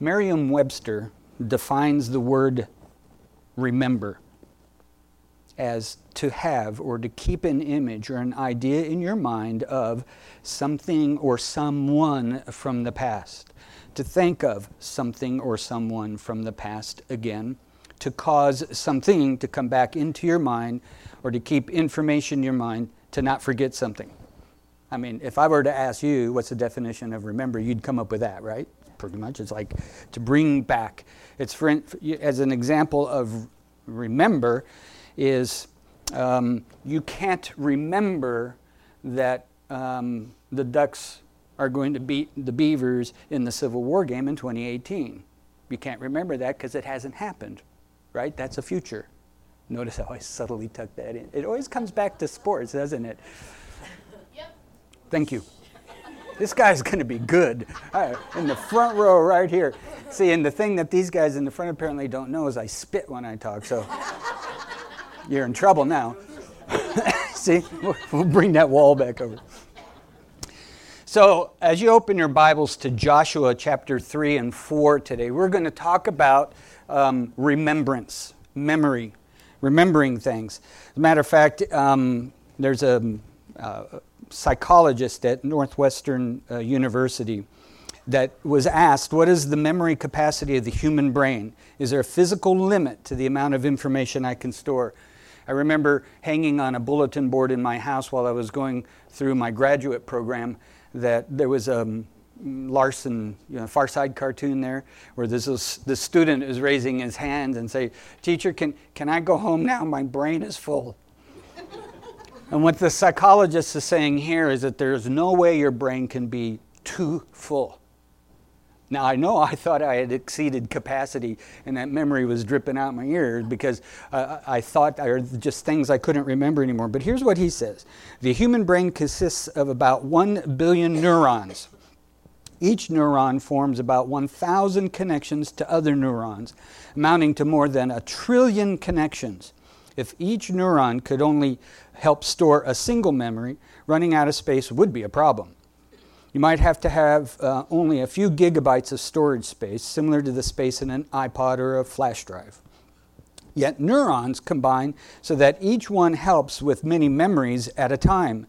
Merriam Webster defines the word remember as to have or to keep an image or an idea in your mind of something or someone from the past, to think of something or someone from the past again, to cause something to come back into your mind or to keep information in your mind to not forget something. I mean, if I were to ask you what's the definition of remember, you'd come up with that, right? Pretty much. It's like to bring back. It's for, as an example of remember, is um, you can't remember that um, the Ducks are going to beat the Beavers in the Civil War game in 2018. You can't remember that because it hasn't happened, right? That's a future. Notice how I subtly tuck that in. It always comes back to sports, doesn't it? Yep. Thank you. This guy's going to be good. In the front row right here. See, and the thing that these guys in the front apparently don't know is I spit when I talk, so you're in trouble now. See, we'll bring that wall back over. So, as you open your Bibles to Joshua chapter 3 and 4 today, we're going to talk about um, remembrance, memory, remembering things. As a matter of fact, um, there's a, uh, psychologist at Northwestern uh, University that was asked, What is the memory capacity of the human brain? Is there a physical limit to the amount of information I can store? I remember hanging on a bulletin board in my house while I was going through my graduate program that there was a um, Larson, you know, Far Side cartoon there, where this is, the student is raising his hand and say, "Teacher, can can I go home now? My brain is full." And what the psychologist is saying here is that there's no way your brain can be too full. Now, I know I thought I had exceeded capacity and that memory was dripping out my ears because uh, I thought there were just things I couldn't remember anymore. But here's what he says The human brain consists of about 1 billion neurons. Each neuron forms about 1,000 connections to other neurons, amounting to more than a trillion connections. If each neuron could only help store a single memory, running out of space would be a problem. You might have to have uh, only a few gigabytes of storage space, similar to the space in an iPod or a flash drive. Yet neurons combine so that each one helps with many memories at a time,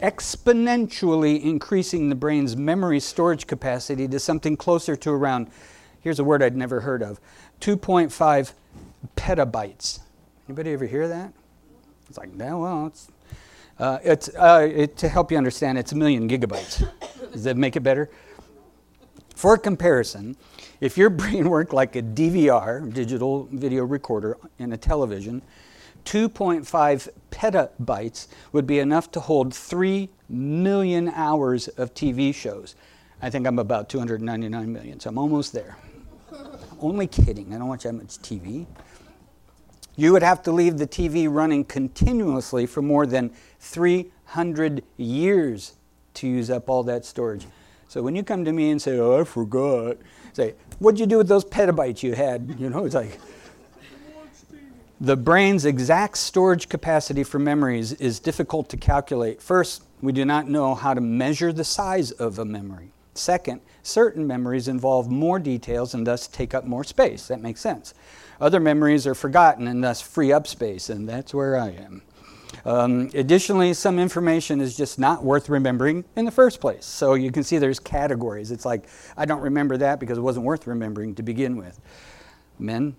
exponentially increasing the brain's memory storage capacity to something closer to around, here's a word I'd never heard of, 2.5 petabytes. Anybody ever hear that? It's like, no, well, it's uh, it's, uh, it, to help you understand, it's a million gigabytes. Does that make it better? For comparison, if your brain worked like a DVR, digital video recorder, in a television, 2.5 petabytes would be enough to hold 3 million hours of TV shows. I think I'm about 299 million, so I'm almost there. Only kidding, I don't watch that much TV. You would have to leave the TV running continuously for more than 300 years to use up all that storage. So when you come to me and say, "Oh, I forgot," say, "What'd you do with those petabytes you had?" You know, it's like the brain's exact storage capacity for memories is difficult to calculate. First, we do not know how to measure the size of a memory. Second, certain memories involve more details and thus take up more space. That makes sense. Other memories are forgotten and thus free up space, and that's where I am. Um, additionally, some information is just not worth remembering in the first place. So you can see there's categories. It's like, I don't remember that because it wasn't worth remembering to begin with. Men,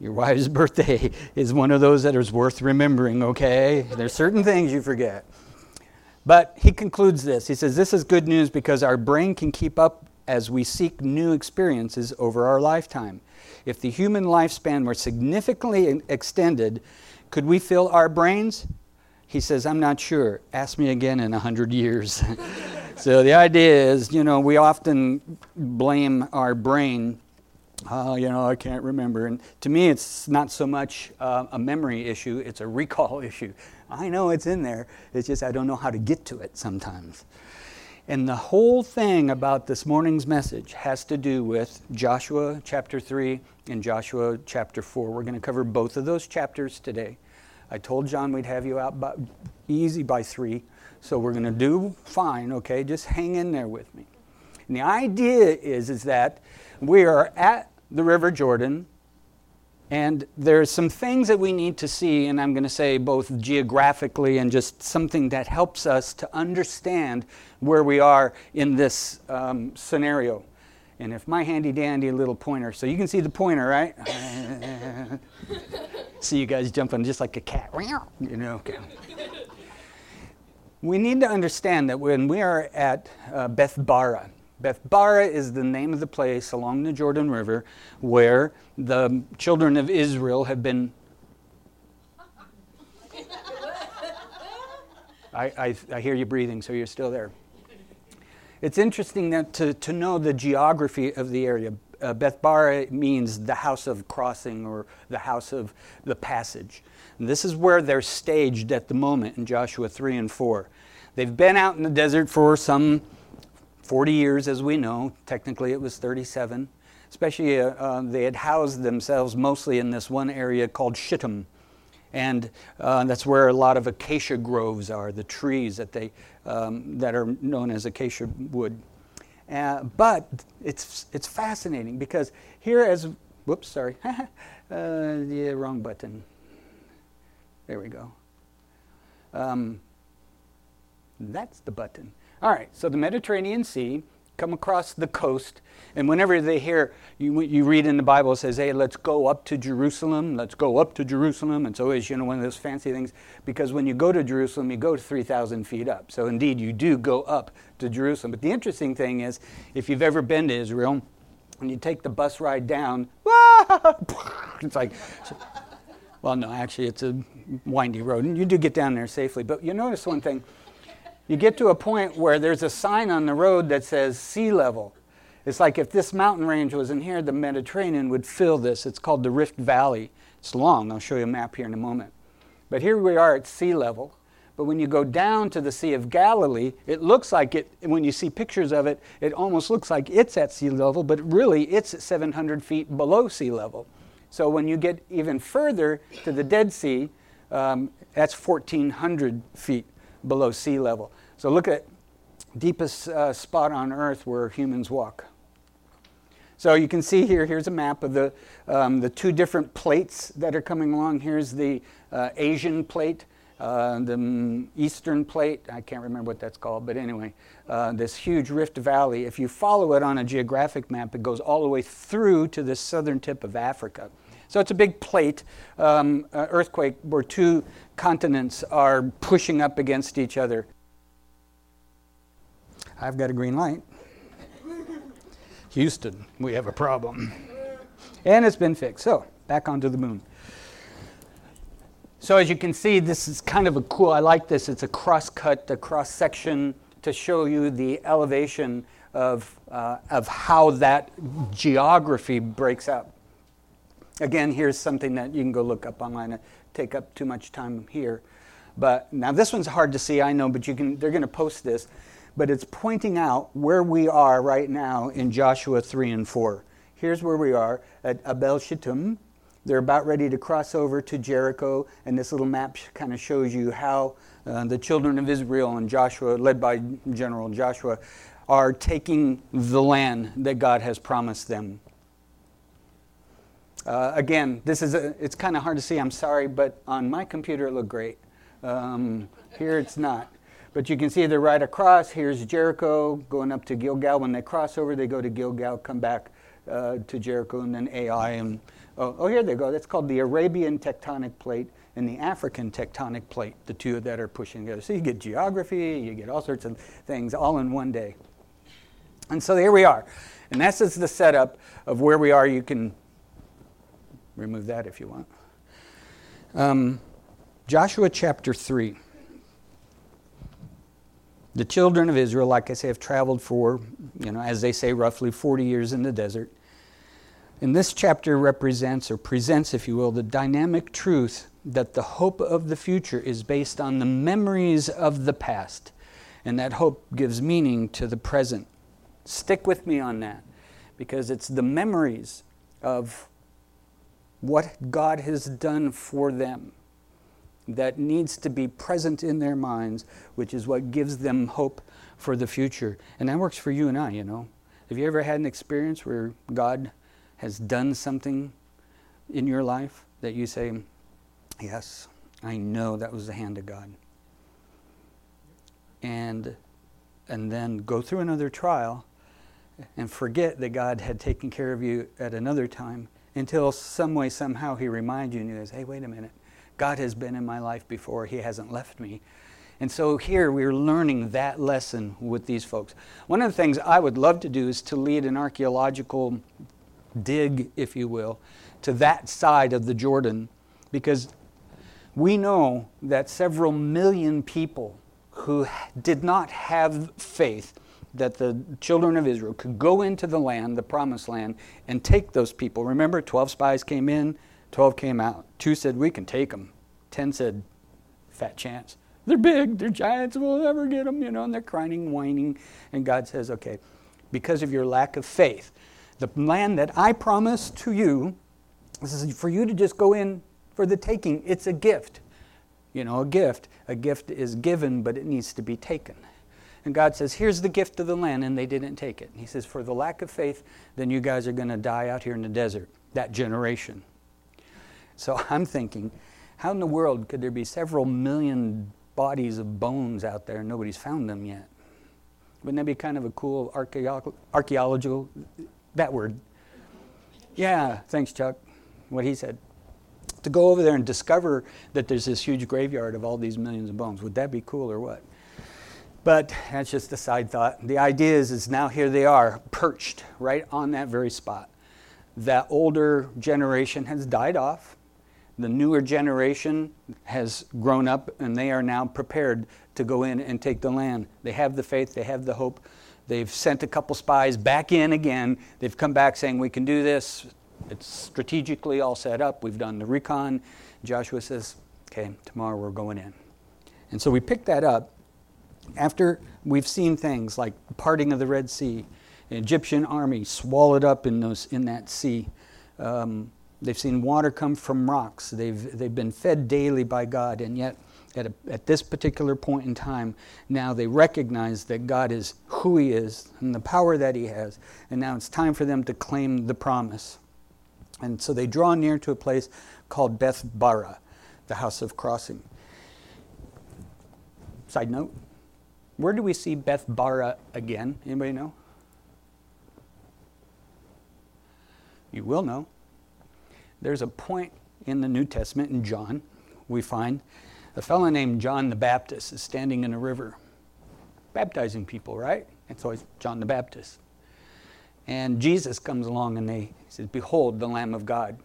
your wife's birthday is one of those that is worth remembering, okay? There's certain things you forget. But he concludes this. He says, This is good news because our brain can keep up as we seek new experiences over our lifetime. If the human lifespan were significantly extended, could we fill our brains? He says, I'm not sure. Ask me again in 100 years. so the idea is, you know, we often blame our brain. Oh, you know, I can't remember. And to me, it's not so much uh, a memory issue, it's a recall issue. I know it's in there, it's just I don't know how to get to it sometimes. And the whole thing about this morning's message has to do with Joshua chapter 3 and Joshua chapter 4. We're going to cover both of those chapters today. I told John we'd have you out by, easy by 3, so we're going to do fine, okay? Just hang in there with me. And the idea is, is that we are at the River Jordan, and there's some things that we need to see, and I'm going to say both geographically and just something that helps us to understand where we are in this um, scenario. And if my handy dandy little pointer, so you can see the pointer, right? see you guys jumping just like a cat. You know, okay. We need to understand that when we are at uh, Bara. Bara is the name of the place along the Jordan River where the children of Israel have been. I, I, I, hear you breathing, so you're still there. It's interesting that to, to know the geography of the area. Uh, Bara means the house of crossing or the house of the passage. And this is where they're staged at the moment in Joshua 3 and 4. They've been out in the desert for some 40 years, as we know. Technically, it was 37. Especially, uh, uh, they had housed themselves mostly in this one area called Shittim. And uh, that's where a lot of acacia groves are, the trees that, they, um, that are known as acacia wood. Uh, but it's, it's fascinating because here, as whoops, sorry, uh, yeah, wrong button. There we go. Um, that's the button. All right, so the Mediterranean Sea, come across the coast, and whenever they hear, you, you read in the Bible, it says, hey, let's go up to Jerusalem, let's go up to Jerusalem. It's always, you know, one of those fancy things, because when you go to Jerusalem, you go to 3,000 feet up. So indeed, you do go up to Jerusalem. But the interesting thing is, if you've ever been to Israel, when you take the bus ride down, it's like, well, no, actually, it's a windy road, and you do get down there safely. But you notice one thing you get to a point where there's a sign on the road that says sea level. It's like if this mountain range was in here, the Mediterranean would fill this. It's called the Rift Valley. It's long. I'll show you a map here in a moment. But here we are at sea level. But when you go down to the Sea of Galilee, it looks like it, when you see pictures of it, it almost looks like it's at sea level, but really it's 700 feet below sea level. So when you get even further to the Dead Sea, um, that's 1,400 feet below sea level. So look at deepest uh, spot on earth where humans walk. So you can see here, here's a map of the, um, the two different plates that are coming along. Here's the uh, Asian plate, uh, the eastern plate. I can't remember what that's called, but anyway, uh, this huge rift valley. If you follow it on a geographic map, it goes all the way through to the southern tip of Africa. So it's a big plate, um, uh, earthquake, where two continents are pushing up against each other. I've got a green light. Houston, we have a problem. And it's been fixed. So, back onto the moon. So, as you can see, this is kind of a cool, I like this. It's a cross cut, a cross section to show you the elevation of, uh, of how that geography breaks up. Again, here's something that you can go look up online. take up too much time here. But now this one's hard to see, I know, but you can, they're going to post this but it's pointing out where we are right now in Joshua 3 and 4. Here's where we are at Abel Shittim. They're about ready to cross over to Jericho, and this little map kind of shows you how uh, the children of Israel and Joshua, led by General Joshua, are taking the land that God has promised them. Uh, again, this is a, it's kind of hard to see. I'm sorry, but on my computer it looked great. Um, here it's not. But you can see they're right across. Here's Jericho going up to Gilgal. When they cross over, they go to Gilgal, come back uh, to Jericho, and then Ai. And oh, oh, here they go. That's called the Arabian tectonic plate and the African tectonic plate, the two that are pushing together. So you get geography, you get all sorts of things all in one day. And so here we are. And that's just the setup of where we are. You can remove that if you want. Um, Joshua chapter 3. The children of Israel, like I say, have traveled for, you know, as they say, roughly 40 years in the desert. And this chapter represents, or presents, if you will, the dynamic truth that the hope of the future is based on the memories of the past. And that hope gives meaning to the present. Stick with me on that, because it's the memories of what God has done for them that needs to be present in their minds, which is what gives them hope for the future. And that works for you and I, you know. Have you ever had an experience where God has done something in your life that you say, Yes, I know that was the hand of God? And, and then go through another trial and forget that God had taken care of you at another time until some way, somehow, He reminds you and you says, Hey, wait a minute. God has been in my life before. He hasn't left me. And so here we're learning that lesson with these folks. One of the things I would love to do is to lead an archaeological dig, if you will, to that side of the Jordan because we know that several million people who did not have faith that the children of Israel could go into the land, the promised land, and take those people. Remember, 12 spies came in, 12 came out. Two said, We can take them. 10 said, Fat chance. They're big, they're giants, we'll never get them, you know, and they're crying, whining. And God says, Okay, because of your lack of faith, the land that I promised to you, this is for you to just go in for the taking. It's a gift. You know, a gift. A gift is given, but it needs to be taken. And God says, Here's the gift of the land, and they didn't take it. And He says, For the lack of faith, then you guys are going to die out here in the desert, that generation. So I'm thinking, how in the world could there be several million bodies of bones out there and nobody's found them yet? Wouldn't that be kind of a cool archaeological, that word? Yeah, thanks, Chuck, what he said. To go over there and discover that there's this huge graveyard of all these millions of bones, would that be cool or what? But that's just a side thought. The idea is, is now here they are, perched right on that very spot. That older generation has died off. The newer generation has grown up and they are now prepared to go in and take the land. They have the faith, they have the hope. They've sent a couple spies back in again. They've come back saying, We can do this. It's strategically all set up. We've done the recon. Joshua says, Okay, tomorrow we're going in. And so we pick that up after we've seen things like the parting of the Red Sea, an Egyptian army swallowed up in, those, in that sea. Um, they've seen water come from rocks. They've, they've been fed daily by God, and yet at, a, at this particular point in time, now they recognize that God is who He is and the power that He has, and now it's time for them to claim the promise. And so they draw near to a place called Beth Bara, the house of crossing. Side note where do we see Beth Bara again? Anybody know? You will know. There's a point in the New Testament in John we find a fellow named John the Baptist is standing in a river baptizing people, right? It's John the Baptist. And Jesus comes along and they he says, Behold the Lamb of God.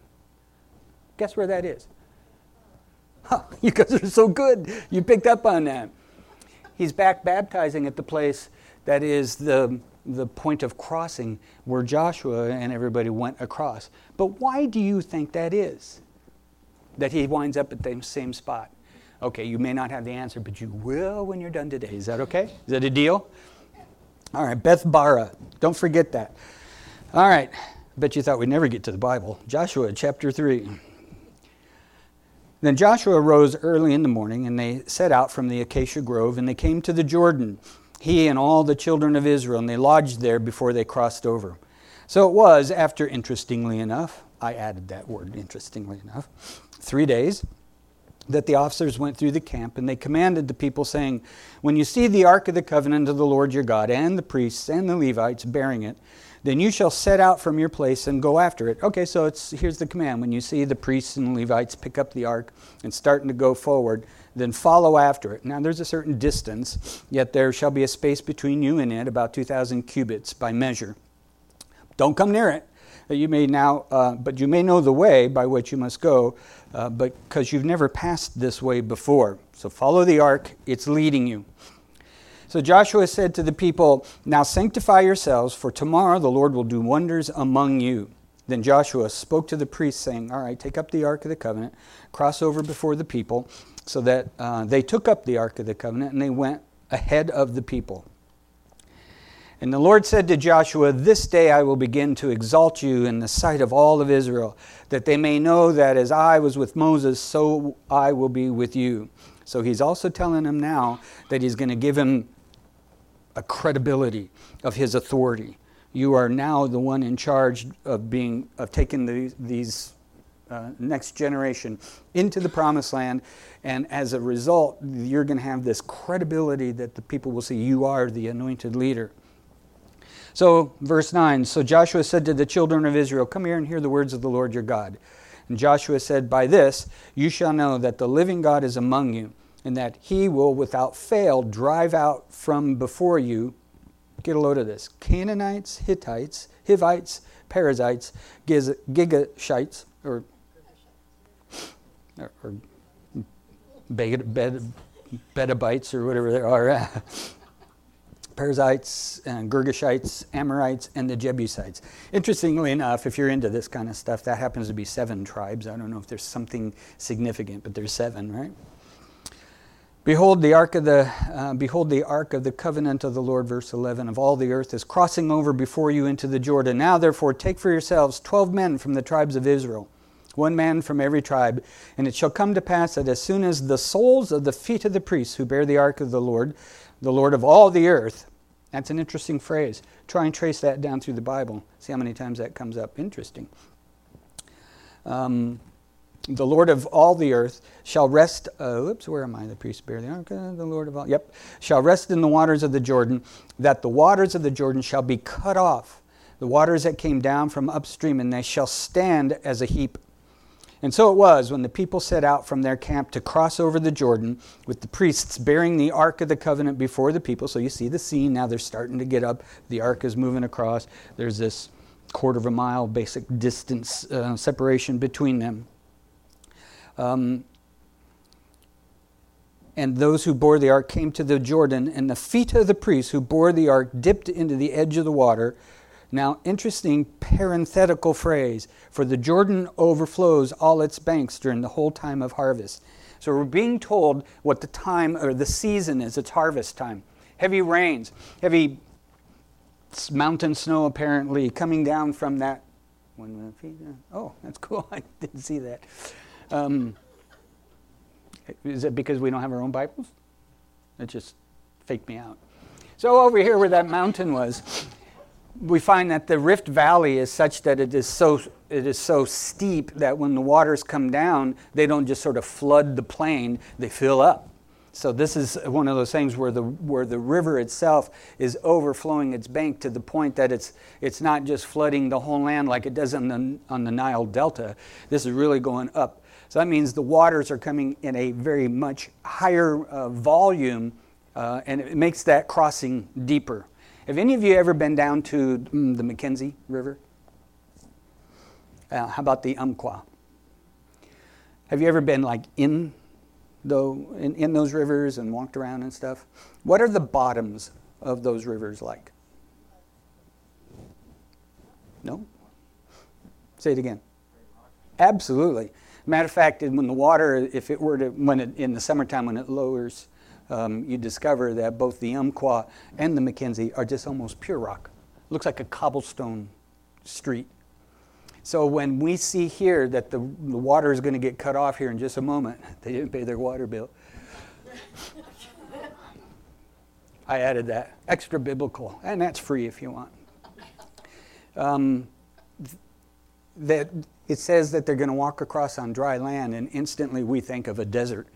Guess where that is? Huh, you guys are so good. You picked up on that he's back baptizing at the place that is the, the point of crossing where Joshua and everybody went across. But why do you think that is? That he winds up at the same spot? Okay, you may not have the answer, but you will when you're done today. Is that okay? Is that a deal? All right, Beth Bara. Don't forget that. All right. Bet you thought we'd never get to the Bible. Joshua chapter 3. Then Joshua rose early in the morning, and they set out from the acacia grove, and they came to the Jordan, he and all the children of Israel, and they lodged there before they crossed over. So it was, after interestingly enough, I added that word, interestingly enough, three days, that the officers went through the camp, and they commanded the people, saying, When you see the ark of the covenant of the Lord your God, and the priests and the Levites bearing it, then you shall set out from your place and go after it. Okay, so it's here's the command. When you see the priests and Levites pick up the ark and starting to go forward, then follow after it. Now there's a certain distance, yet there shall be a space between you and it, about 2,000 cubits by measure. Don't come near it. You may now, uh, but you may know the way by which you must go, uh, because you've never passed this way before. So follow the ark; it's leading you. So Joshua said to the people, Now sanctify yourselves, for tomorrow the Lord will do wonders among you. Then Joshua spoke to the priests, saying, All right, take up the Ark of the Covenant, cross over before the people. So that uh, they took up the Ark of the Covenant and they went ahead of the people. And the Lord said to Joshua, This day I will begin to exalt you in the sight of all of Israel, that they may know that as I was with Moses, so I will be with you. So he's also telling him now that he's going to give him a credibility of his authority. You are now the one in charge of being of taking the, these uh, next generation into the promised land, and as a result, you're going to have this credibility that the people will see you are the anointed leader. So, verse 9 So Joshua said to the children of Israel, Come here and hear the words of the Lord your God. And Joshua said, By this you shall know that the living God is among you, and that he will without fail drive out from before you, get a load of this, Canaanites, Hittites, Hivites, Perizzites, Gigashites, or, or, or Bedabites, or whatever they are. Perizzites and Girgashites, Amorites, and the Jebusites. Interestingly enough, if you're into this kind of stuff, that happens to be seven tribes. I don't know if there's something significant, but there's seven, right? Behold the ark of the uh, behold the ark of the covenant of the Lord, verse 11 of all the earth is crossing over before you into the Jordan. Now therefore take for yourselves twelve men from the tribes of Israel, one man from every tribe, and it shall come to pass that as soon as the soles of the feet of the priests who bear the ark of the Lord the Lord of all the earth. That's an interesting phrase. Try and trace that down through the Bible. See how many times that comes up. Interesting. Um, the Lord of all the earth shall rest. Uh, oops, where am I? The priest bear the ark. The Lord of all. Yep, shall rest in the waters of the Jordan. That the waters of the Jordan shall be cut off, the waters that came down from upstream, and they shall stand as a heap and so it was when the people set out from their camp to cross over the Jordan with the priests bearing the Ark of the Covenant before the people. So you see the scene now, they're starting to get up. The Ark is moving across. There's this quarter of a mile basic distance uh, separation between them. Um, and those who bore the ark came to the Jordan, and the feet of the priests who bore the ark dipped into the edge of the water now, interesting parenthetical phrase for the Jordan overflows all its banks during the whole time of harvest. So we're being told what the time or the season is. It's harvest time. Heavy rains, heavy mountain snow apparently coming down from that. Oh, that's cool. I didn't see that. Um, is it because we don't have our own Bibles? It just faked me out. So over here where that mountain was, we find that the Rift Valley is such that it is so it is so steep that when the waters come down, they don't just sort of flood the plain; they fill up. So this is one of those things where the where the river itself is overflowing its bank to the point that it's it's not just flooding the whole land like it does on the on the Nile Delta. This is really going up. So that means the waters are coming in a very much higher uh, volume, uh, and it makes that crossing deeper. Have any of you ever been down to mm, the McKenzie River? Uh, how about the Umpqua? Have you ever been like in, though, in, in those rivers and walked around and stuff? What are the bottoms of those rivers like? No? Say it again. Absolutely. Matter of fact, when the water, if it were to, when it, in the summertime when it lowers um, you discover that both the Umpqua and the McKenzie are just almost pure rock. Looks like a cobblestone street. So when we see here that the, the water is going to get cut off here in just a moment, they didn't pay their water bill. I added that. Extra biblical. And that's free if you want. Um, that it says that they're going to walk across on dry land, and instantly we think of a desert.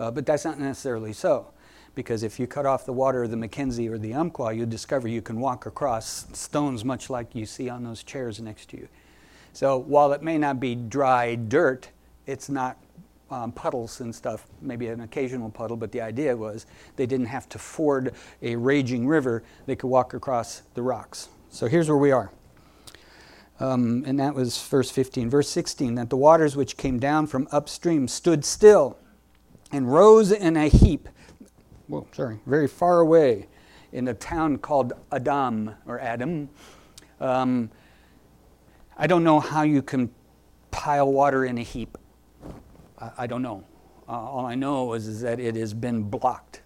Uh, but that's not necessarily so. Because if you cut off the water of the McKenzie or the Umpqua, you discover you can walk across stones much like you see on those chairs next to you. So while it may not be dry dirt, it's not um, puddles and stuff, maybe an occasional puddle, but the idea was they didn't have to ford a raging river, they could walk across the rocks. So here's where we are. Um, and that was verse 15. Verse 16 that the waters which came down from upstream stood still and rose in a heap, well, sorry, very far away in a town called Adam or Adam. Um, I don't know how you can pile water in a heap. I, I don't know. Uh, all I know is, is that it has been blocked.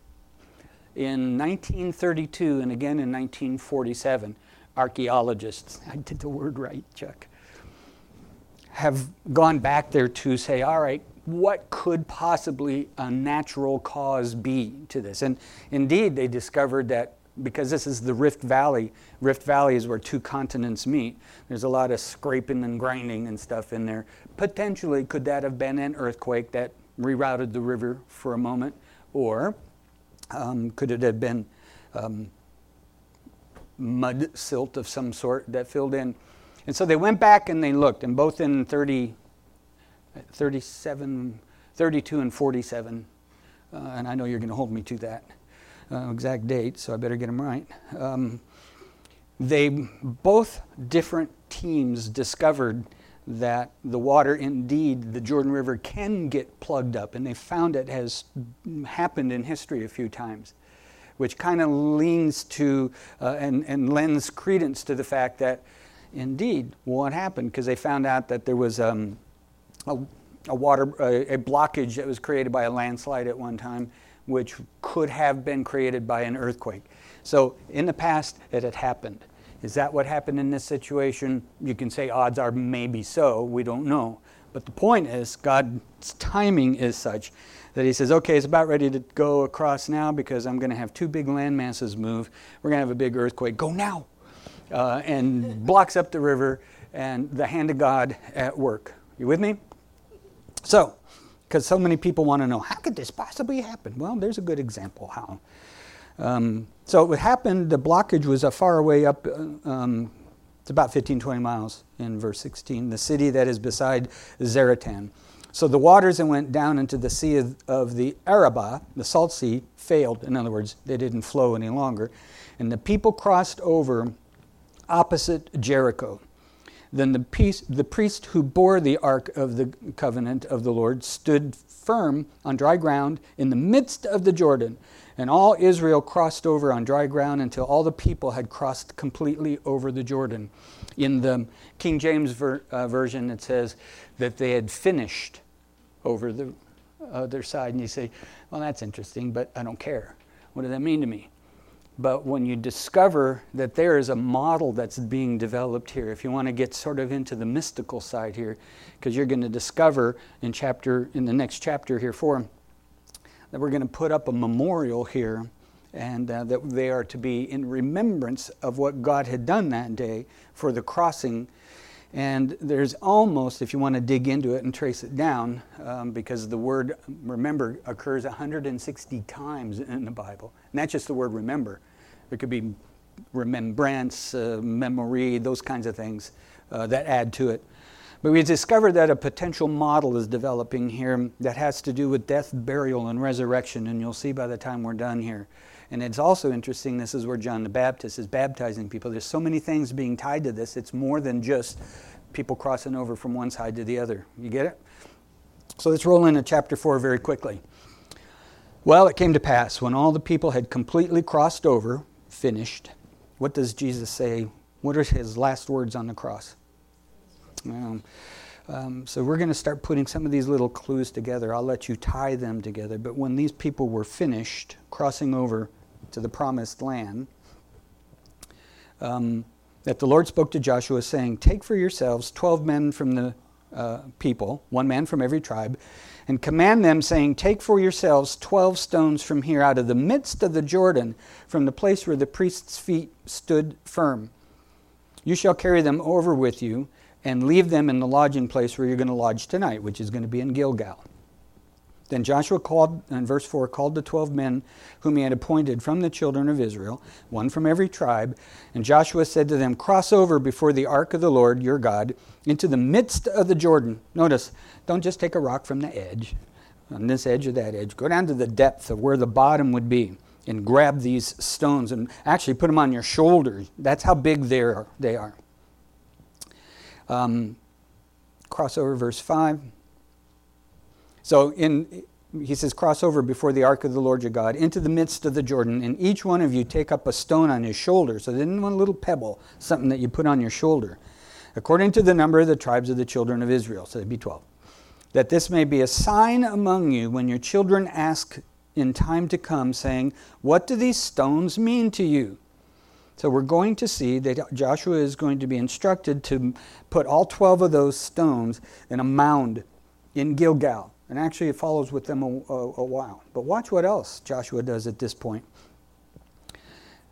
in 1932 and again in 1947, archaeologists, I did the word right, Chuck, have gone back there to say, all right, what could possibly a natural cause be to this? And indeed, they discovered that because this is the Rift Valley, Rift Valley is where two continents meet. There's a lot of scraping and grinding and stuff in there. Potentially, could that have been an earthquake that rerouted the river for a moment? Or um, could it have been um, mud silt of some sort that filled in? And so they went back and they looked, and both in 30, 37, 32 and 47, uh, and I know you're going to hold me to that uh, exact date, so I better get them right. Um, they both different teams discovered that the water, indeed, the Jordan River can get plugged up, and they found it has happened in history a few times, which kind of leans to uh, and, and lends credence to the fact that, indeed, what happened, because they found out that there was um, a, a, water a, a blockage that was created by a landslide at one time, which could have been created by an earthquake. So, in the past, it had happened. Is that what happened in this situation? You can say odds are maybe so. We don't know. But the point is, God's timing is such that He says, okay, it's about ready to go across now because I'm going to have two big land masses move. We're going to have a big earthquake. Go now! Uh, and blocks up the river and the hand of God at work. You with me? So, because so many people want to know, how could this possibly happen? Well, there's a good example how. Um, so it happened, the blockage was a far away up, uh, um, it's about 15, 20 miles in verse 16, the city that is beside Zaretan. So the waters that went down into the sea of, of the Arabah, the salt sea, failed. In other words, they didn't flow any longer. And the people crossed over opposite Jericho. Then the, piece, the priest who bore the ark of the covenant of the Lord stood firm on dry ground in the midst of the Jordan. And all Israel crossed over on dry ground until all the people had crossed completely over the Jordan. In the King James ver, uh, Version, it says that they had finished over the other side. And you say, well, that's interesting, but I don't care. What does that mean to me? But when you discover that there is a model that's being developed here, if you want to get sort of into the mystical side here, because you're going to discover in chapter in the next chapter here for that we're going to put up a memorial here and uh, that they are to be in remembrance of what God had done that day for the crossing. And there's almost, if you want to dig into it and trace it down, um, because the word remember occurs 160 times in the Bible. And that's just the word remember. It could be remembrance, uh, memory, those kinds of things uh, that add to it. But we discovered that a potential model is developing here that has to do with death, burial, and resurrection, and you'll see by the time we're done here. And it's also interesting, this is where John the Baptist is baptizing people. There's so many things being tied to this, it's more than just people crossing over from one side to the other. You get it? So let's roll into chapter 4 very quickly. Well, it came to pass when all the people had completely crossed over, finished. What does Jesus say? What are his last words on the cross? Um, um, so we're going to start putting some of these little clues together. I'll let you tie them together. But when these people were finished crossing over to the promised land, um, that the Lord spoke to Joshua, saying, Take for yourselves twelve men from the uh, people, one man from every tribe, and command them, saying, Take for yourselves twelve stones from here, out of the midst of the Jordan, from the place where the priest's feet stood firm. You shall carry them over with you and leave them in the lodging place where you're going to lodge tonight, which is going to be in Gilgal. Then Joshua called, in verse 4, called the twelve men whom he had appointed from the children of Israel, one from every tribe. And Joshua said to them, Cross over before the ark of the Lord your God into the midst of the Jordan. Notice, don't just take a rock from the edge, on this edge or that edge. Go down to the depth of where the bottom would be and grab these stones and actually put them on your shoulders. That's how big they are. Um, crossover verse 5. So in he says, Cross over before the ark of the Lord your God into the midst of the Jordan, and each one of you take up a stone on his shoulder. So then one little pebble, something that you put on your shoulder, according to the number of the tribes of the children of Israel. So it'd be 12. That this may be a sign among you when your children ask in time to come, saying, What do these stones mean to you? So we're going to see that Joshua is going to be instructed to put all 12 of those stones in a mound in Gilgal. And actually, it follows with them a, a, a while. But watch what else Joshua does at this point.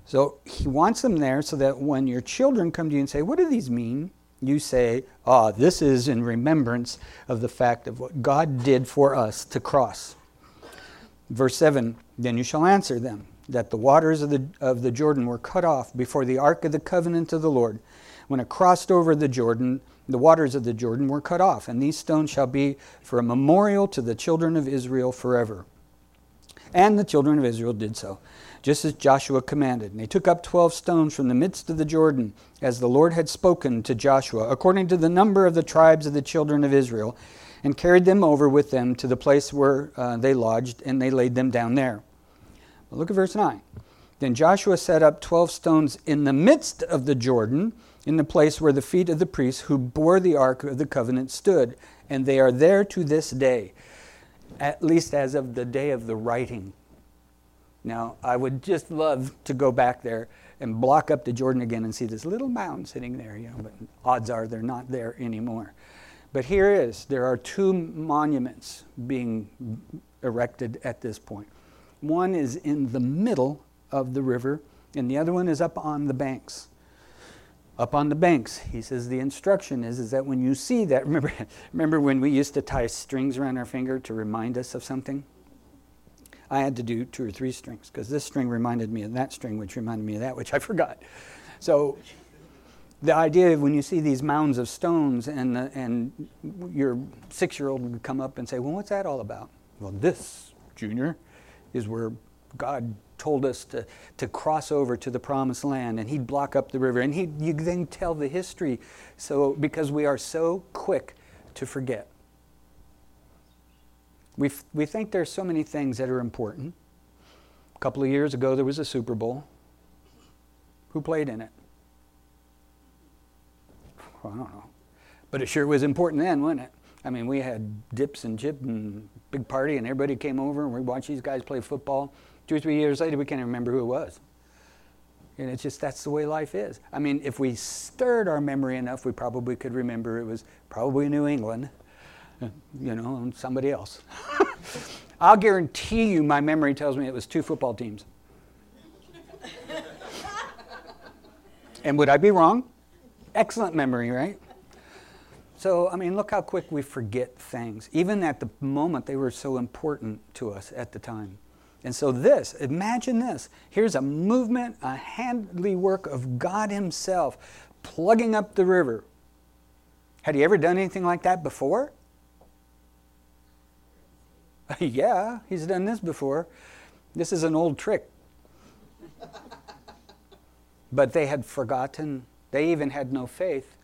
So he wants them there so that when your children come to you and say, What do these mean? you say, Ah, oh, this is in remembrance of the fact of what God did for us to cross. Verse 7 Then you shall answer them that the waters of the, of the Jordan were cut off before the ark of the covenant of the Lord. When it crossed over the Jordan, the waters of the Jordan were cut off, and these stones shall be for a memorial to the children of Israel forever. And the children of Israel did so, just as Joshua commanded. And they took up twelve stones from the midst of the Jordan, as the Lord had spoken to Joshua, according to the number of the tribes of the children of Israel, and carried them over with them to the place where uh, they lodged, and they laid them down there. Look at verse 9. Then Joshua set up 12 stones in the midst of the Jordan, in the place where the feet of the priests who bore the ark of the covenant stood, and they are there to this day, at least as of the day of the writing. Now, I would just love to go back there and block up the Jordan again and see this little mound sitting there, you know, but odds are they're not there anymore. But here is there are two monuments being erected at this point. One is in the middle of the river, and the other one is up on the banks. Up on the banks, he says the instruction is, is that when you see that, remember, remember when we used to tie strings around our finger to remind us of something? I had to do two or three strings because this string reminded me of that string, which reminded me of that, which I forgot. So the idea when you see these mounds of stones and, and your six year old would come up and say, Well, what's that all about? Well, this, Junior, is where God told us to, to cross over to the promised land and he'd block up the river. And he you then tell the history so because we are so quick to forget. We, we think there's so many things that are important. A couple of years ago there was a super bowl. Who played in it? Well, i don't know. But it sure was important then wasn't it? I mean, we had dips and chip and big party, and everybody came over and we watched these guys play football. Two or three years later, we can't even remember who it was. And it's just that's the way life is. I mean, if we stirred our memory enough, we probably could remember it was probably New England, uh, you know, and somebody else. I'll guarantee you my memory tells me it was two football teams. and would I be wrong? Excellent memory, right? So, I mean, look how quick we forget things. Even at the moment, they were so important to us at the time. And so, this, imagine this. Here's a movement, a handiwork of God Himself plugging up the river. Had He ever done anything like that before? yeah, He's done this before. This is an old trick. but they had forgotten, they even had no faith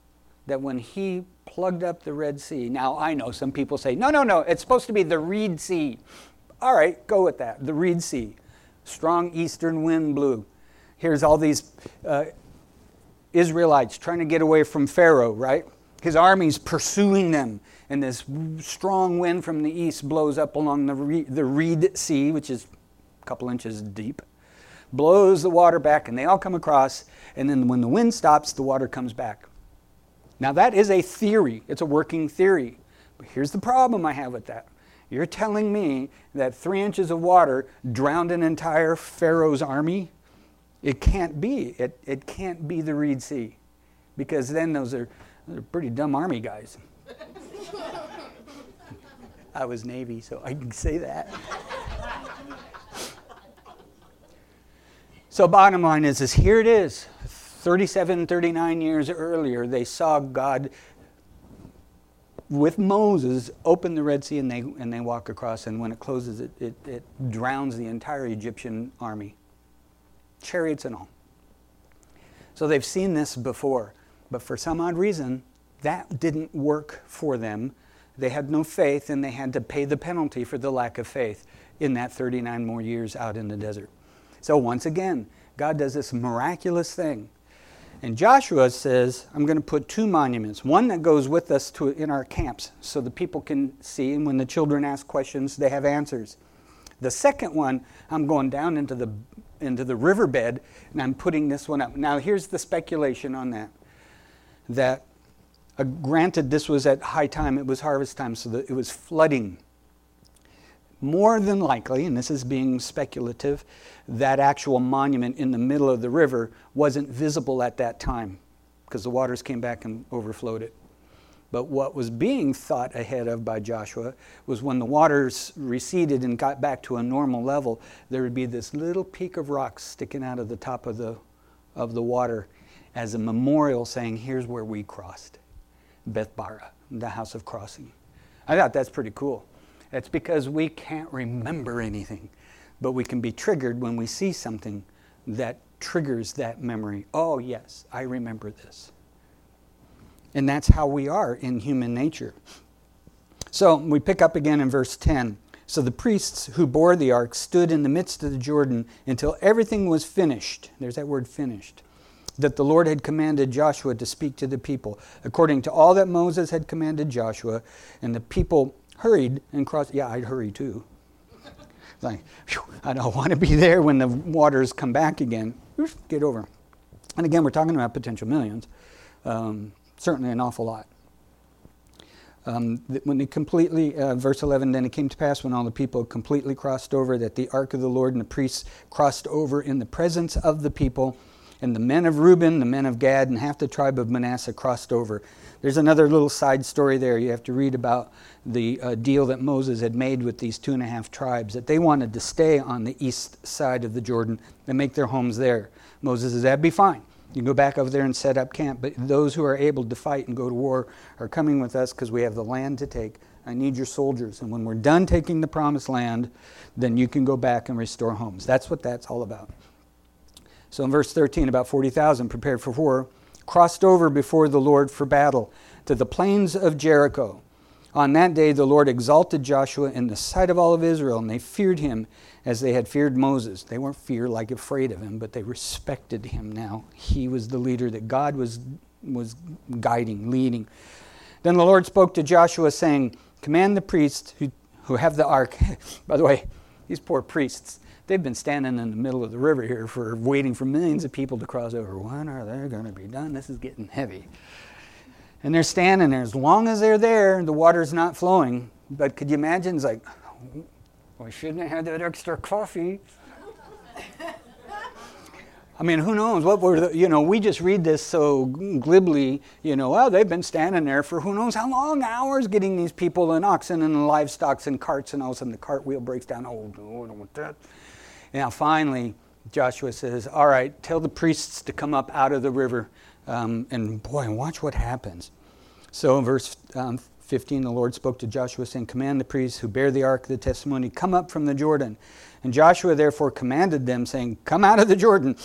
that when He plugged up the Red Sea. Now, I know some people say, no, no, no, it's supposed to be the Reed Sea. All right, go with that. The Reed Sea. Strong eastern wind blew. Here's all these uh, Israelites trying to get away from Pharaoh, right? His army's pursuing them, and this strong wind from the east blows up along the, Re- the Reed Sea, which is a couple inches deep, blows the water back, and they all come across. And then when the wind stops, the water comes back. Now, that is a theory, it's a working theory. But here's the problem I have with that. You're telling me that three inches of water drowned an entire Pharaoh's army? It can't be. It, it can't be the Reed Sea. Because then those are, those are pretty dumb army guys. I was Navy, so I can say that. so bottom line is, is here it is 37, 39 years earlier, they saw God with Moses open the Red Sea and they, and they walk across, and when it closes, it, it, it drowns the entire Egyptian army, chariots and all. So they've seen this before, but for some odd reason, that didn't work for them. They had no faith, and they had to pay the penalty for the lack of faith in that 39 more years out in the desert. So once again, God does this miraculous thing and Joshua says, I'm going to put two monuments, one that goes with us to, in our camps so the people can see, and when the children ask questions, they have answers. The second one, I'm going down into the into the riverbed and I'm putting this one up. Now here's the speculation on that. That uh, granted this was at high time, it was harvest time, so that it was flooding. More than likely, and this is being speculative, that actual monument in the middle of the river wasn't visible at that time because the waters came back and overflowed it. But what was being thought ahead of by Joshua was when the waters receded and got back to a normal level, there would be this little peak of rocks sticking out of the top of the, of the water as a memorial saying, Here's where we crossed Beth Bara, the house of crossing. I thought that's pretty cool. It's because we can't remember anything, but we can be triggered when we see something that triggers that memory. Oh, yes, I remember this. And that's how we are in human nature. So we pick up again in verse 10. So the priests who bore the ark stood in the midst of the Jordan until everything was finished. There's that word finished. That the Lord had commanded Joshua to speak to the people, according to all that Moses had commanded Joshua. And the people hurried and crossed. Yeah, I'd hurry too. Like, whew, I don't want to be there when the waters come back again. Get over. And again, we're talking about potential millions. Um, certainly an awful lot. Um, when they completely, uh, verse 11, then it came to pass when all the people completely crossed over that the ark of the Lord and the priests crossed over in the presence of the people, and the men of Reuben, the men of Gad, and half the tribe of Manasseh crossed over. There's another little side story there. You have to read about the uh, deal that Moses had made with these two and a half tribes, that they wanted to stay on the east side of the Jordan and make their homes there. Moses says, That'd be fine. You can go back over there and set up camp. But those who are able to fight and go to war are coming with us because we have the land to take. I need your soldiers. And when we're done taking the promised land, then you can go back and restore homes. That's what that's all about. So in verse 13, about 40,000 prepared for war crossed over before the Lord for battle to the plains of Jericho. On that day, the Lord exalted Joshua in the sight of all of Israel, and they feared him as they had feared Moses. They weren't fear like afraid of him, but they respected him now. He was the leader that God was, was guiding, leading. Then the Lord spoke to Joshua, saying, Command the priests who, who have the ark. By the way, these poor priests, they've been standing in the middle of the river here for waiting for millions of people to cross over. When are they going to be done? This is getting heavy. And they're standing there. As long as they're there, the water's not flowing. But could you imagine? It's like, we shouldn't have had that extra coffee. I mean, who knows what were the, you know, we just read this so glibly, you know, well, they've been standing there for who knows how long, hours, getting these people and oxen and livestock and carts, and all of a sudden the cart wheel breaks down. Oh, no, I don't want that. Now, finally, Joshua says, All right, tell the priests to come up out of the river. Um, and boy, watch what happens. So in verse um, 15, the Lord spoke to Joshua, saying, Command the priests who bear the ark of the testimony, come up from the Jordan. And Joshua therefore commanded them, saying, Come out of the Jordan.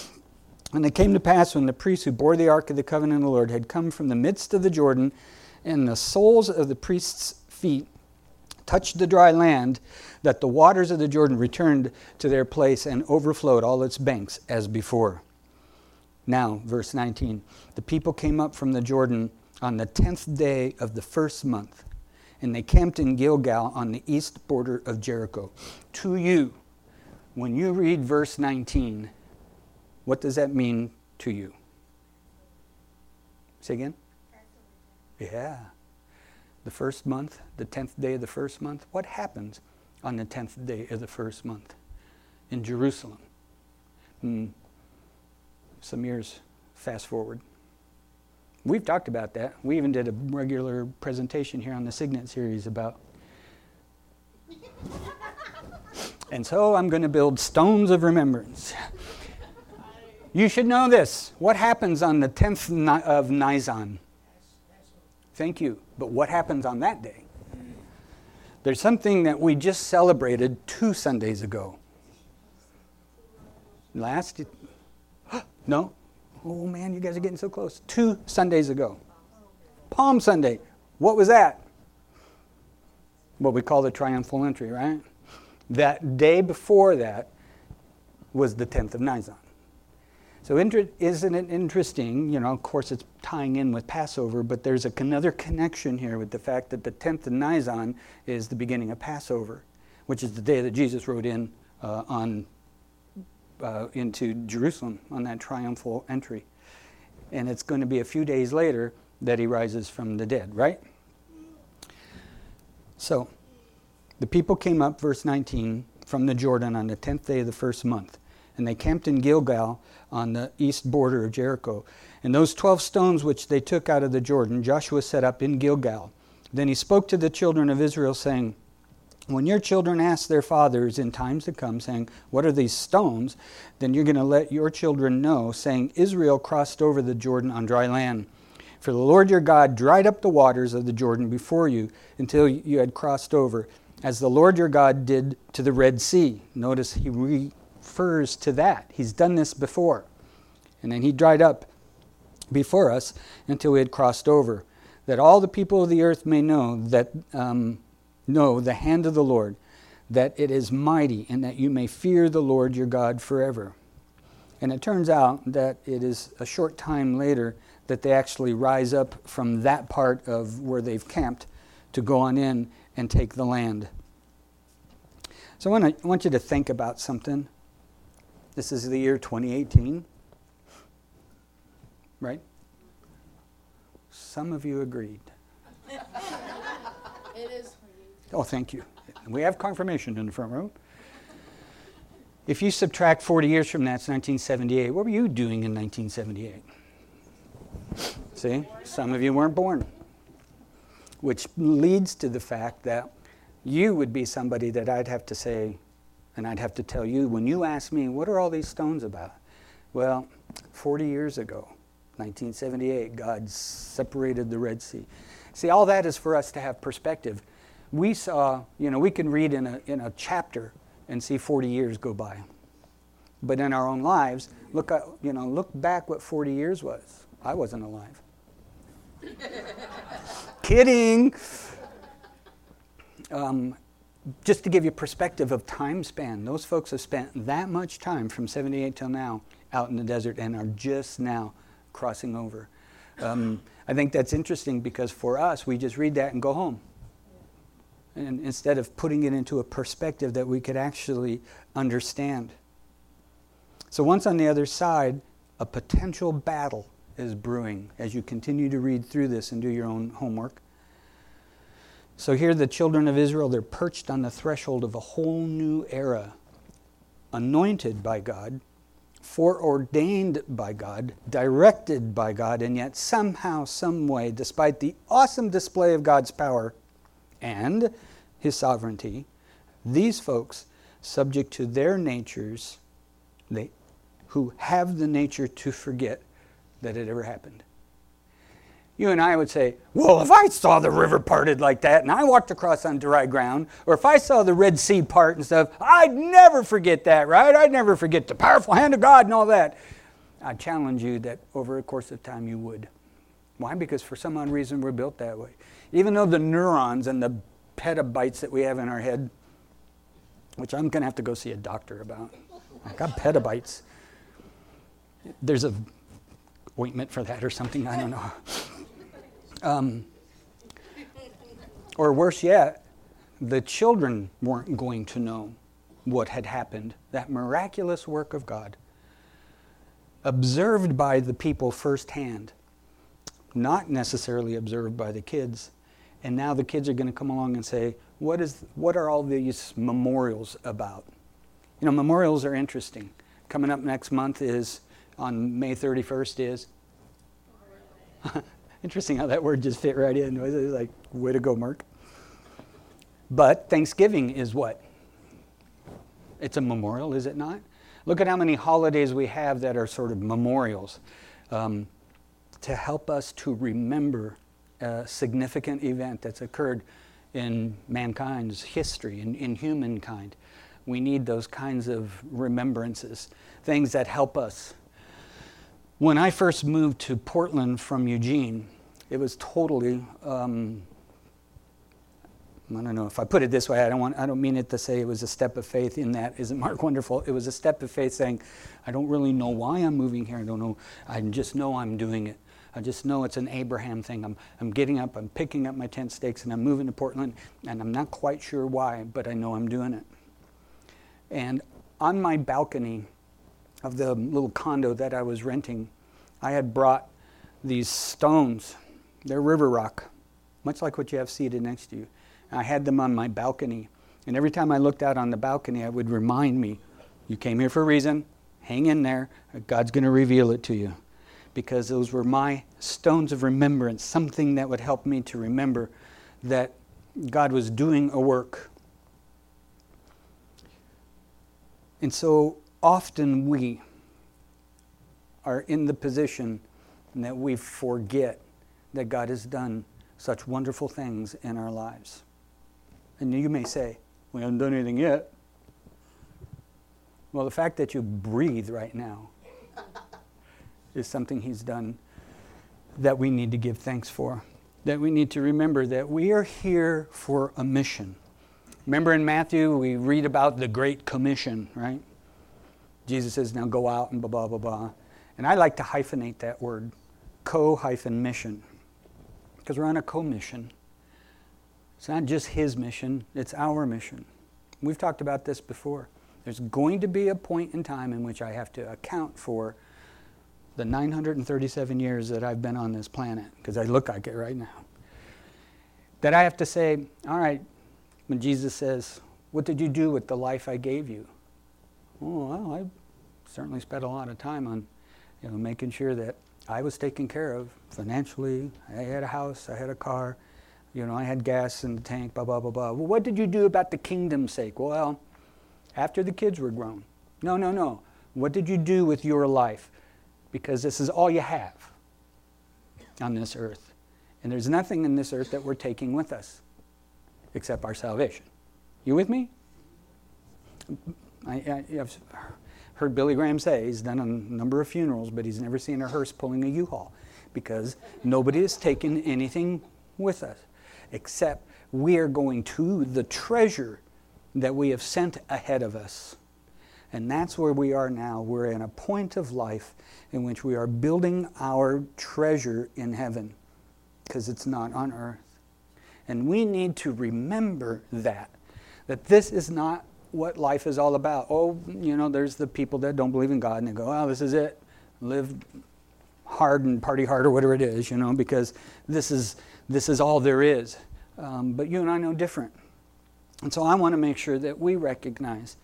And it came to pass when the priests who bore the ark of the covenant of the Lord had come from the midst of the Jordan, and the soles of the priests' feet touched the dry land, that the waters of the Jordan returned to their place and overflowed all its banks as before. Now, verse 19 the people came up from the Jordan on the tenth day of the first month, and they camped in Gilgal on the east border of Jericho. To you, when you read verse 19, what does that mean to you? Say again? Yeah. The first month, the tenth day of the first month. What happens on the tenth day of the first month in Jerusalem? Hmm. Some years fast forward. We've talked about that. We even did a regular presentation here on the Signet series about. and so I'm going to build stones of remembrance. You should know this. What happens on the 10th of Nisan? Thank you. But what happens on that day? There's something that we just celebrated two Sundays ago. Last? No? Oh man, you guys are getting so close. Two Sundays ago. Palm Sunday. What was that? What we call the triumphal entry, right? That day before that was the 10th of Nisan. So isn't it interesting? You know, of course, it's tying in with Passover, but there's a, another connection here with the fact that the 10th of Nisan is the beginning of Passover. which is the day that Jesus rode in uh, on uh, into Jerusalem on that triumphal entry. And it's going to be a few days later that he rises from the dead, right? So, the people came up, verse 19, from the Jordan on the 10th day of the first month, and they camped in Gilgal on the east border of Jericho. And those 12 stones which they took out of the Jordan, Joshua set up in Gilgal. Then he spoke to the children of Israel, saying, when your children ask their fathers in times to come, saying, What are these stones? then you're going to let your children know, saying, Israel crossed over the Jordan on dry land. For the Lord your God dried up the waters of the Jordan before you until you had crossed over, as the Lord your God did to the Red Sea. Notice he refers to that. He's done this before. And then he dried up before us until we had crossed over, that all the people of the earth may know that. Um, know the hand of the Lord, that it is mighty, and that you may fear the Lord your God forever. And it turns out that it is a short time later that they actually rise up from that part of where they've camped to go on in and take the land. So I want, to, I want you to think about something. This is the year 2018, right? Some of you agreed. it is Oh, thank you. We have confirmation in the front row. If you subtract 40 years from that, it's 1978. What were you doing in 1978? See, some of you weren't born. Which leads to the fact that you would be somebody that I'd have to say, and I'd have to tell you, when you ask me, what are all these stones about? Well, 40 years ago, 1978, God separated the Red Sea. See, all that is for us to have perspective we saw, you know, we can read in a, in a chapter and see 40 years go by. But in our own lives, look, at, you know, look back what 40 years was. I wasn't alive. Kidding. Um, just to give you perspective of time span, those folks have spent that much time from 78 till now out in the desert and are just now crossing over. Um, I think that's interesting because for us, we just read that and go home and instead of putting it into a perspective that we could actually understand. So, once on the other side, a potential battle is brewing as you continue to read through this and do your own homework. So, here the children of Israel, they're perched on the threshold of a whole new era, anointed by God, foreordained by God, directed by God, and yet somehow, some way, despite the awesome display of God's power, and his sovereignty, these folks, subject to their natures, they, who have the nature to forget that it ever happened. You and I would say, well, if I saw the river parted like that and I walked across on dry ground, or if I saw the Red Sea part and stuff, I'd never forget that, right? I'd never forget the powerful hand of God and all that. I challenge you that over a course of time you would. Why? Because for some odd reason we're built that way. Even though the neurons and the petabytes that we have in our head, which I'm going to have to go see a doctor about. I got petabytes. There's a ointment for that or something. I don't know. Um, or worse yet, the children weren't going to know what had happened. That miraculous work of God, observed by the people firsthand, not necessarily observed by the kids. And now the kids are going to come along and say, what, is, what are all these memorials about? You know, memorials are interesting. Coming up next month is, on May 31st, is. interesting how that word just fit right in. It's like, way to go, Mark. But Thanksgiving is what? It's a memorial, is it not? Look at how many holidays we have that are sort of memorials um, to help us to remember a significant event that's occurred in mankind's history, in, in humankind. We need those kinds of remembrances, things that help us. When I first moved to Portland from Eugene, it was totally um, I don't know if I put it this way. I don't want. I don't mean it to say it was a step of faith. In that, isn't Mark wonderful? It was a step of faith, saying, "I don't really know why I'm moving here. I don't know. I just know I'm doing it." I just know it's an Abraham thing. I'm, I'm getting up, I'm picking up my tent stakes, and I'm moving to Portland, and I'm not quite sure why, but I know I'm doing it. And on my balcony of the little condo that I was renting, I had brought these stones. They're river rock, much like what you have seated next to you. And I had them on my balcony. And every time I looked out on the balcony, I would remind me, you came here for a reason, hang in there, God's going to reveal it to you because those were my stones of remembrance, something that would help me to remember that God was doing a work. And so often we are in the position that we forget that God has done such wonderful things in our lives. And you may say, We haven't done anything yet. Well, the fact that you breathe right now is something He's done that we need to give thanks for. That we need to remember that we are here for a mission. Remember in Matthew, we read about the Great Commission, right? Jesus says, now go out and blah, blah, blah, blah. And I like to hyphenate that word, co hyphen mission, because we're on a co mission. It's not just his mission, it's our mission. We've talked about this before. There's going to be a point in time in which I have to account for the 937 years that I've been on this planet, because I look like it right now, that I have to say, all right, when Jesus says, What did you do with the life I gave you? Oh, well, I certainly spent a lot of time on you know, making sure that I was taken care of financially. I had a house, I had a car, you know, I had gas in the tank, blah, blah, blah, blah. Well, what did you do about the kingdom's sake? Well, after the kids were grown. No, no, no. What did you do with your life? because this is all you have on this earth. And there's nothing in this earth that we're taking with us except our salvation. You with me? I, have heard Billy Graham say he's done a number of funerals, but he's never seen a hearse pulling a U-Haul because nobody has taken anything with us except we are going to the treasure that we have sent ahead of us. And that's where we are now. We're in a point of life in which we are building our treasure in heaven because it's not on earth. And we need to remember that, that this is not what life is all about. Oh, you know, there's the people that don't believe in God and they go, oh, this is it. Live hard and party hard or whatever it is, you know, because this is, this is all there is. Um, but you and I know different. And so I want to make sure that we recognize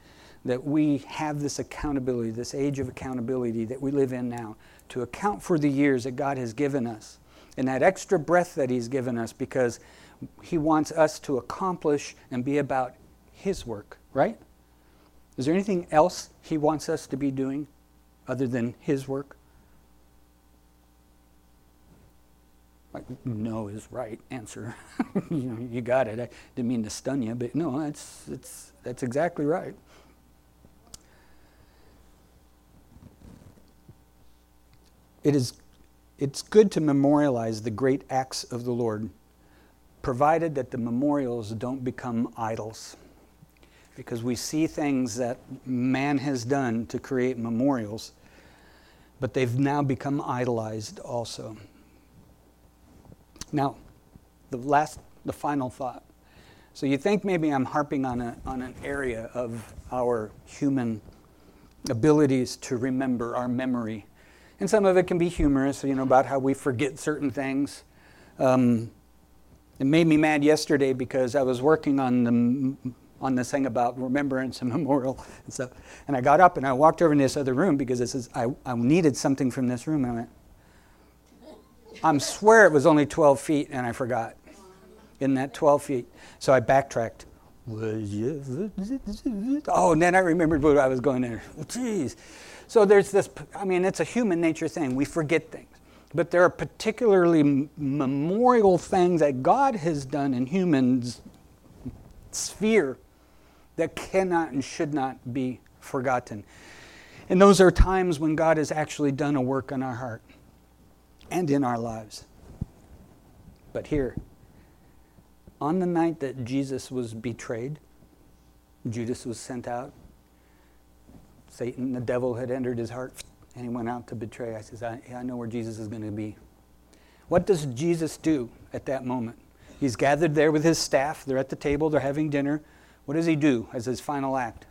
that we have this accountability, this age of accountability that we live in now, to account for the years that God has given us and that extra breath that He's given us because He wants us to accomplish and be about His work, right? Is there anything else He wants us to be doing other than His work? Like, no is right answer. you, know, you got it. I didn't mean to stun you, but no, that's, that's, that's exactly right. it is it's good to memorialize the great acts of the Lord, provided that the memorials don't become idols. Because we see things that man has done to create memorials, but they've now become idolized also. Now, the last, the final thought. So you think maybe I'm harping on, a, on an area of our human abilities to remember our memory and some of it can be humorous, you know, about how we forget certain things. Um, it made me mad yesterday because I was working on the on this thing about remembrance and memorial and stuff. And I got up and I walked over in this other room because this is I, I needed something from this room. And I went, I swear it was only 12 feet and I forgot in that 12 feet. So I backtracked. Oh, and then I remembered what I was going there. Oh, Jeez. So there's this, I mean, it's a human nature thing. We forget things. But there are particularly memorial things that God has done in humans' sphere that cannot and should not be forgotten. And those are times when God has actually done a work in our heart and in our lives. But here, on the night that Jesus was betrayed, Judas was sent out, Satan, the devil, had entered his heart, and he went out to betray. I says, I, I know where Jesus is going to be What does Jesus do at that moment? He's gathered there with his staff. They're at the table, they're having dinner. What does he do as his final act?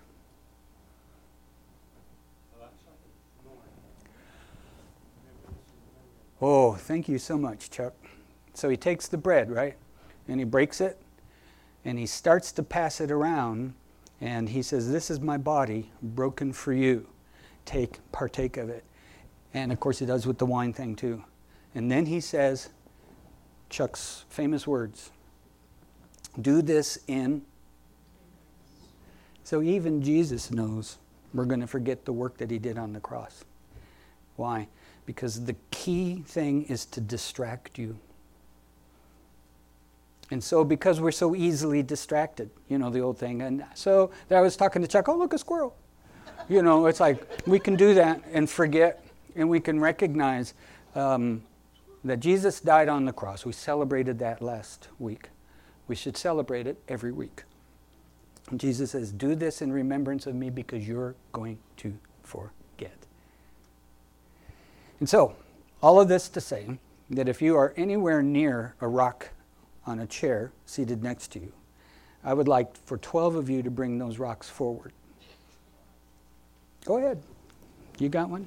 Oh, thank you so much, Chuck. So he takes the bread, right? And he breaks it and he starts to pass it around and he says, This is my body broken for you. Take, partake of it. And of course, he does with the wine thing too. And then he says, Chuck's famous words do this in. So even Jesus knows we're going to forget the work that he did on the cross. Why? Because the key thing is to distract you. And so, because we're so easily distracted, you know, the old thing. And so, I was talking to Chuck, oh, look, a squirrel. You know, it's like we can do that and forget, and we can recognize um, that Jesus died on the cross. We celebrated that last week. We should celebrate it every week. Jesus says, Do this in remembrance of me because you're going to forget. And so, all of this to say that if you are anywhere near a rock on a chair seated next to you, I would like for 12 of you to bring those rocks forward. Go ahead. You got one?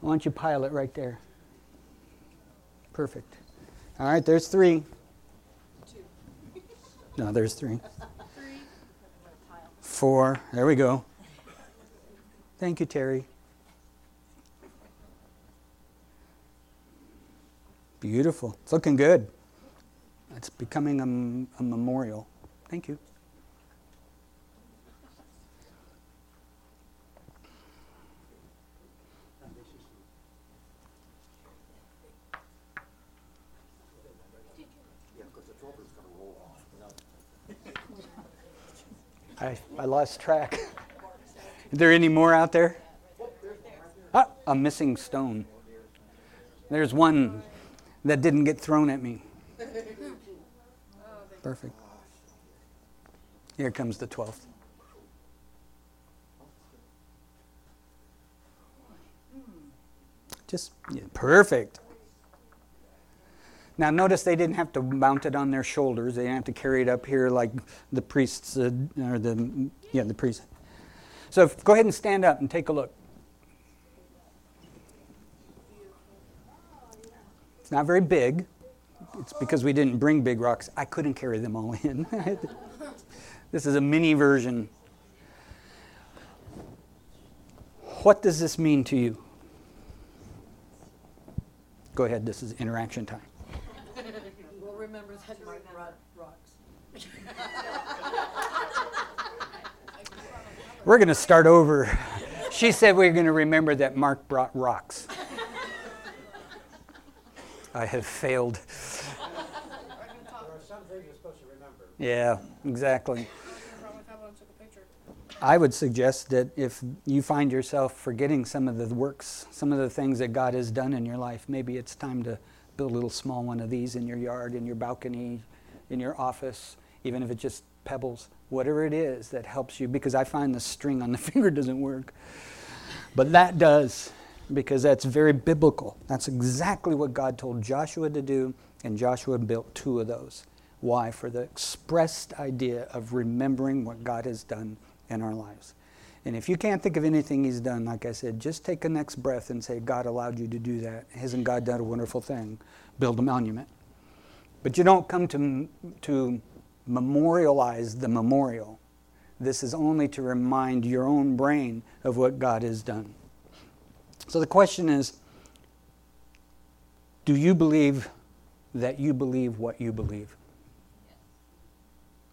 Why don't you pile it right there? Perfect. All right, there's three. No, there's three. Three. Four. There we go. Thank you, Terry. Beautiful. It's looking good. It's becoming a, a memorial. Thank you. I, I lost track. Is there any more out there? Ah, a missing stone. There's one that didn't get thrown at me. Perfect. Here comes the 12th. Just yeah, perfect. Now, notice they didn't have to mount it on their shoulders. They didn't have to carry it up here like the priests, uh, or the, yeah, the priests. So if, go ahead and stand up and take a look. It's not very big. It's because we didn't bring big rocks. I couldn't carry them all in. this is a mini version. What does this mean to you? Go ahead, this is interaction time. We'll remember that Mark brought rocks. We're going to start over. She said we are going to remember that Mark brought rocks. I have failed. Yeah, exactly. I would suggest that if you find yourself forgetting some of the works, some of the things that God has done in your life, maybe it's time to build a little small one of these in your yard, in your balcony, in your office, even if it's just pebbles, whatever it is that helps you, because I find the string on the finger doesn't work. But that does because that's very biblical. That's exactly what God told Joshua to do, and Joshua built two of those. Why? For the expressed idea of remembering what God has done in our lives. And if you can't think of anything He's done, like I said, just take a next breath and say, God allowed you to do that. Hasn't God done a wonderful thing? Build a monument. But you don't come to, to memorialize the memorial. This is only to remind your own brain of what God has done. So the question is do you believe that you believe what you believe?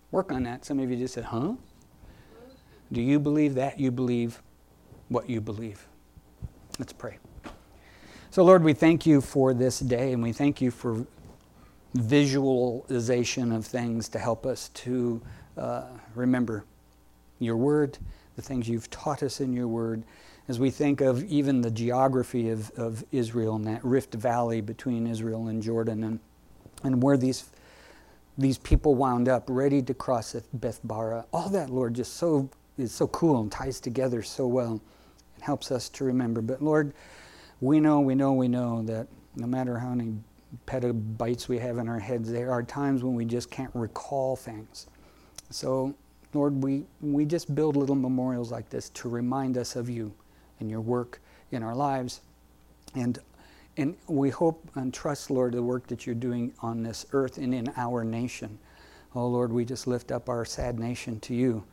Work on that. Some of you just said, huh? Do you believe that you believe what you believe? Let's pray. So, Lord, we thank you for this day and we thank you for visualization of things to help us to uh, remember your word, the things you've taught us in your word as we think of even the geography of, of Israel and that rift valley between Israel and Jordan and, and where these, these people wound up ready to cross Bethabara. All that, Lord, just so is so cool and ties together so well and helps us to remember. But Lord, we know, we know, we know that no matter how many petabytes we have in our heads, there are times when we just can't recall things. So, Lord, we, we just build little memorials like this to remind us of you and your work in our lives. And, and we hope and trust, Lord, the work that you're doing on this earth and in our nation. Oh, Lord, we just lift up our sad nation to you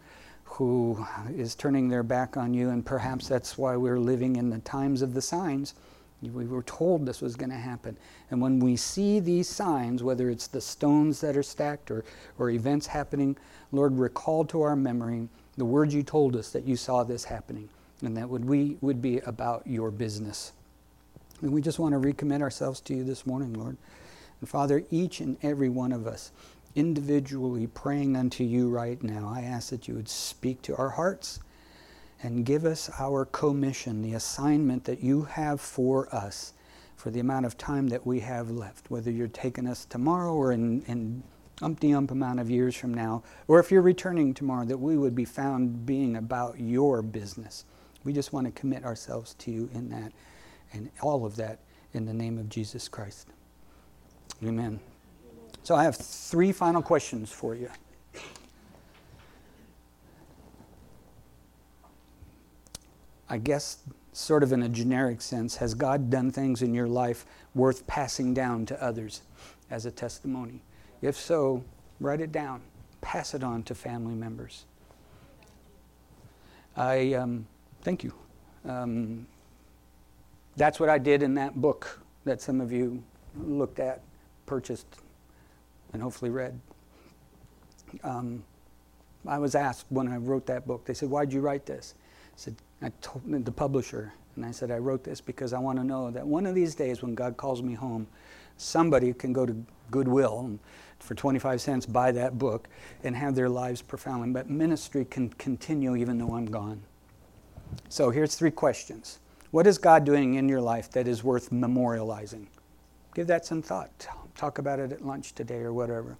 who is turning their back on you, and perhaps that's why we're living in the times of the signs. We were told this was going to happen. And when we see these signs, whether it's the stones that are stacked or, or events happening, Lord, recall to our memory the words you told us that you saw this happening, and that would we would be about your business. And we just want to recommit ourselves to you this morning, Lord. And Father, each and every one of us, individually praying unto you right now, I ask that you would speak to our hearts and give us our commission, the assignment that you have for us for the amount of time that we have left, whether you're taking us tomorrow or in, in umpty ump amount of years from now, or if you're returning tomorrow, that we would be found being about your business. We just want to commit ourselves to you in that and all of that in the name of Jesus Christ. Amen. So I have three final questions for you. I guess, sort of in a generic sense, has God done things in your life worth passing down to others as a testimony? If so, write it down, pass it on to family members. I um, thank you. Um, that's what I did in that book that some of you looked at, purchased, and hopefully read. Um, I was asked when I wrote that book, they said, Why'd you write this? I said, I told the publisher, and I said, I wrote this because I want to know that one of these days when God calls me home, somebody can go to Goodwill and for 25 cents buy that book and have their lives profoundly. But ministry can continue even though I'm gone. So here's three questions. What is God doing in your life that is worth memorializing? Give that some thought. Talk about it at lunch today or whatever.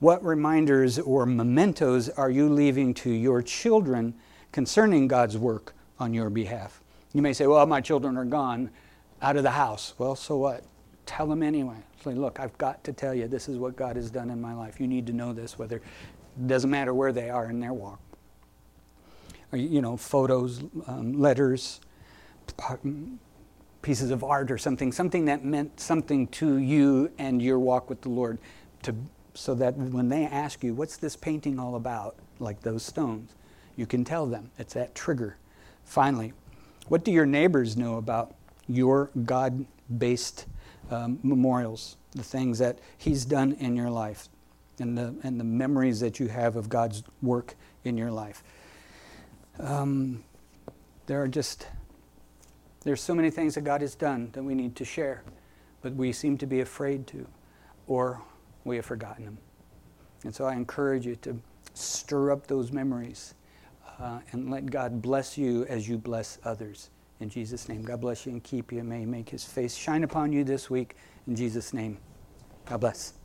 What reminders or mementos are you leaving to your children concerning God's work on your behalf? You may say, Well, my children are gone out of the house. Well, so what? Tell them anyway. Say, Look, I've got to tell you, this is what God has done in my life. You need to know this, whether it doesn't matter where they are in their walk. Or, you know, photos, um, letters, pieces of art or something, something that meant something to you and your walk with the Lord, to, so that when they ask you, what's this painting all about, like those stones, you can tell them. It's that trigger. Finally, what do your neighbors know about your God based um, memorials, the things that He's done in your life, and the, and the memories that you have of God's work in your life? Um, there are just there's so many things that God has done that we need to share, but we seem to be afraid to, or we have forgotten them. And so I encourage you to stir up those memories uh, and let God bless you as you bless others. In Jesus' name, God bless you and keep you. May He make His face shine upon you this week. In Jesus' name, God bless.